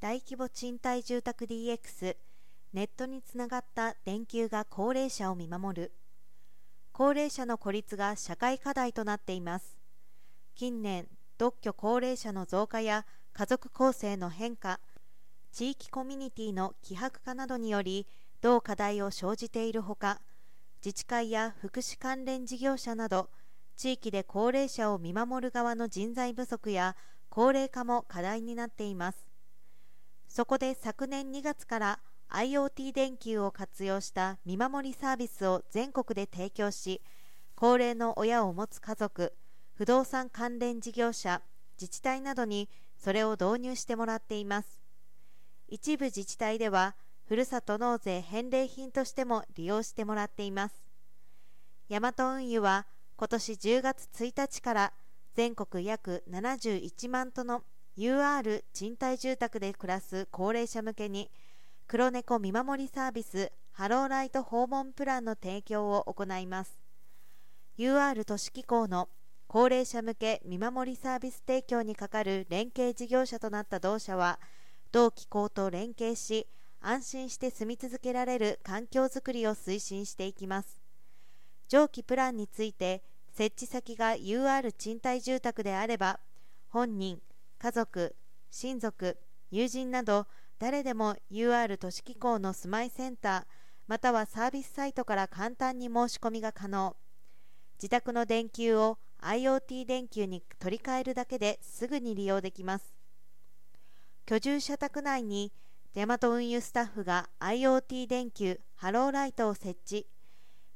大規模賃貸住宅 DX ネットにつながった電球が高齢者を見守る。高齢者の孤立が社会課題となっています。近年独居高齢者の増加や家族構成の変化地域コミュニティの希薄化などにより同課題を生じているほか自治会や福祉関連事業者など地域で高齢者を見守る側の人材不足や高齢化も課題になっています。そこで昨年2月から IoT 電球を活用した見守りサービスを全国で提供し高齢の親を持つ家族不動産関連事業者自治体などにそれを導入してもらっています。一部自治体ではふるさと納税返礼品としても利用してもらっています。ヤマト運輸は今年10月1日から全国約71万との UR 賃貸住宅で暮らす高齢者向けに黒猫見守りサービスハローライト訪問プランの提供を行います。UR 都市機構の高齢者向け見守りサービス提供に係る連携事業者となった同社は同機構と連携し安心して住み続けられる環境づくりを推進していきます。上記プランについて設置先が UR 賃貸住宅であれば本人家族、親族、友人など誰でも UR 都市機構の住まいセンターまたはサービスサイトから簡単に申し込みが可能。自宅の電球を IoT 電球に取り替えるだけですぐに利用できます。居住者宅内にヤマト運輸スタッフが IoT 電球ハローライトを設置。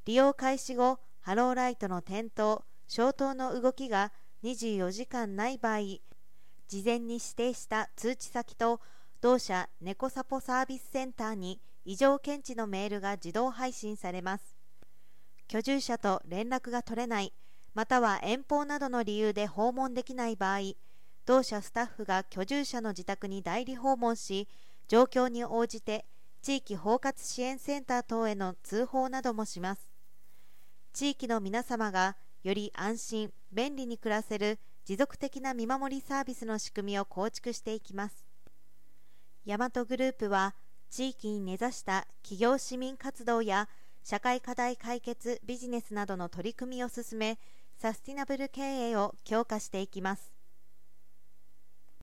利用開始後ハローライトの点灯消灯の動きが24時間ない場合事前に指定した通知先と同社猫サポサービスセンターに異常検知のメールが自動配信されます。居住者と連絡が取れないまたは遠方などの理由で訪問できない場合同社スタッフが居住者の自宅に代理訪問し状況に応じて地域包括支援センター等への通報などもします。地域の皆様がより安心便利に暮らせる持続的な見守りサービスの仕組みを構築していきます。ヤマトグループは地域に根ざした企業市民活動や社会課題解決ビジネスなどの取り組みを進めサスティナブル経営を強化していきます。